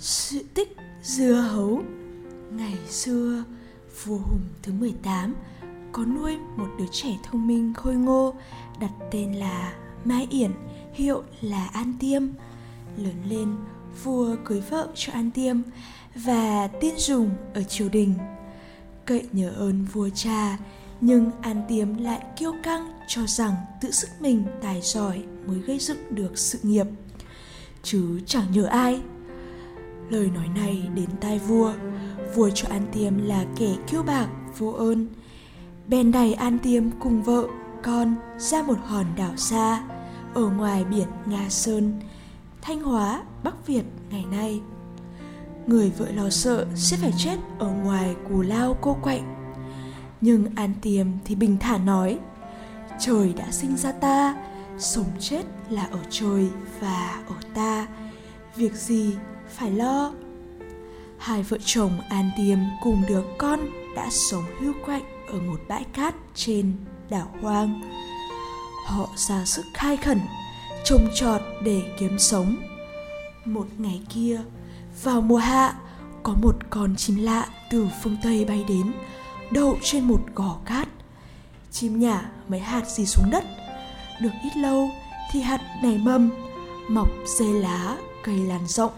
Sự tích dưa hấu Ngày xưa, vua Hùng thứ 18 có nuôi một đứa trẻ thông minh khôi ngô đặt tên là Mai Yển, hiệu là An Tiêm. Lớn lên, vua cưới vợ cho An Tiêm và tiên dùng ở triều đình. Cậy nhờ ơn vua cha, nhưng An Tiêm lại kiêu căng cho rằng tự sức mình tài giỏi mới gây dựng được sự nghiệp. Chứ chẳng nhờ ai Lời nói này đến tai vua. Vua cho An Tiêm là kẻ kiêu bạc, vô ơn. Bèn đẩy An Tiêm cùng vợ, con ra một hòn đảo xa Ở ngoài biển Nga Sơn, Thanh Hóa, Bắc Việt ngày nay. Người vợ lo sợ sẽ phải chết ở ngoài cù lao cô quạnh. Nhưng An Tiêm thì bình thản nói Trời đã sinh ra ta, sống chết là ở trời và ở ta. Việc gì phải lo. Hai vợ chồng an tiêm cùng đứa con đã sống hưu quạnh ở một bãi cát trên đảo hoang. Họ ra sức khai khẩn, trồng trọt để kiếm sống. Một ngày kia, vào mùa hạ, có một con chim lạ từ phương tây bay đến, đậu trên một gò cát. Chim nhả mấy hạt gì xuống đất. Được ít lâu thì hạt nảy mầm, mọc dây lá, cây lan rộng.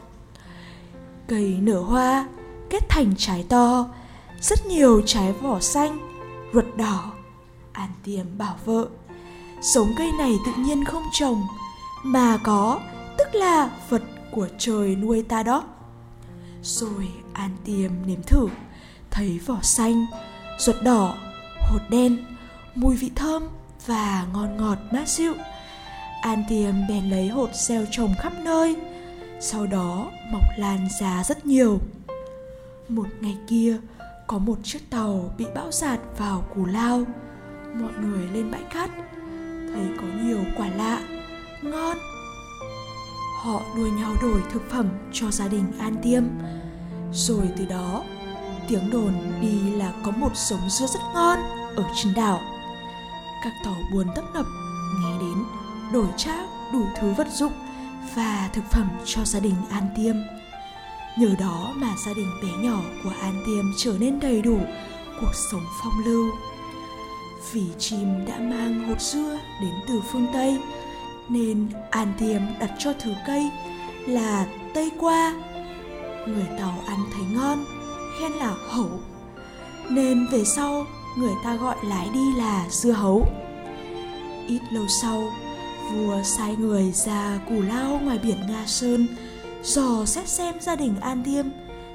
Cây nở hoa, kết thành trái to, rất nhiều trái vỏ xanh, ruột đỏ. An Tiêm bảo vợ, sống cây này tự nhiên không trồng, mà có, tức là vật của trời nuôi ta đó. Rồi An Tiêm nếm thử, thấy vỏ xanh, ruột đỏ, hột đen, mùi vị thơm và ngon ngọt mát dịu. An Tiêm bèn lấy hột gieo trồng khắp nơi, sau đó mọc lan ra rất nhiều. Một ngày kia, có một chiếc tàu bị bão giạt vào cù lao. Mọi người lên bãi cát, thấy có nhiều quả lạ, ngon. Họ đua nhau đổi thực phẩm cho gia đình an tiêm. Rồi từ đó, tiếng đồn đi là có một giống dưa rất ngon ở trên đảo. Các tàu buồn tấp nập, nghe đến đổi trác đủ thứ vật dụng và thực phẩm cho gia đình An Tiêm. Nhờ đó mà gia đình bé nhỏ của An Tiêm trở nên đầy đủ cuộc sống phong lưu. Vì chim đã mang hột dưa đến từ phương Tây, nên An Tiêm đặt cho thứ cây là Tây Qua. Người Tàu ăn thấy ngon, khen là hậu. Nên về sau, người ta gọi lái đi là dưa hấu. Ít lâu sau, vua sai người ra cù lao ngoài biển nga sơn, dò xét xem gia đình an tiêm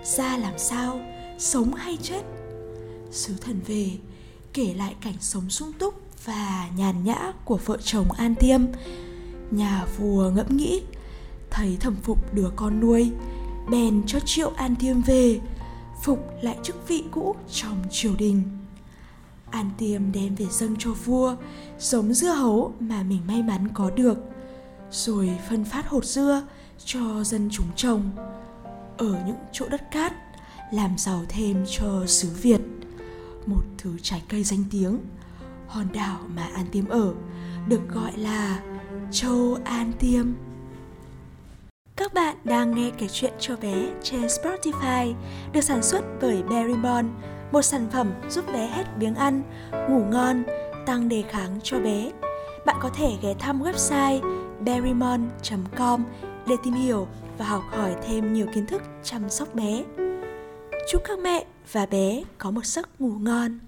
ra làm sao, sống hay chết. Sứ thần về, kể lại cảnh sống sung túc và nhàn nhã của vợ chồng an tiêm nhà vua ngẫm nghĩ, thấy thẩm phục đứa con nuôi, bèn cho triệu an tiêm về, phục lại chức vị cũ trong triều đình. An Tiêm đem về dâng cho vua, Giống dưa hấu mà mình may mắn có được, Rồi phân phát hột dưa cho dân chúng trồng. Ở những chỗ đất cát, Làm giàu thêm cho xứ Việt. Một thứ trái cây danh tiếng, Hòn đảo mà An Tiêm ở, Được gọi là Châu An Tiêm. Các bạn đang nghe kể chuyện cho bé trên Spotify, được sản xuất bởi Berrymon một sản phẩm giúp bé hết biếng ăn, ngủ ngon, tăng đề kháng cho bé. Bạn có thể ghé thăm website berrymon.com để tìm hiểu và học hỏi thêm nhiều kiến thức chăm sóc bé. Chúc các mẹ và bé có một giấc ngủ ngon.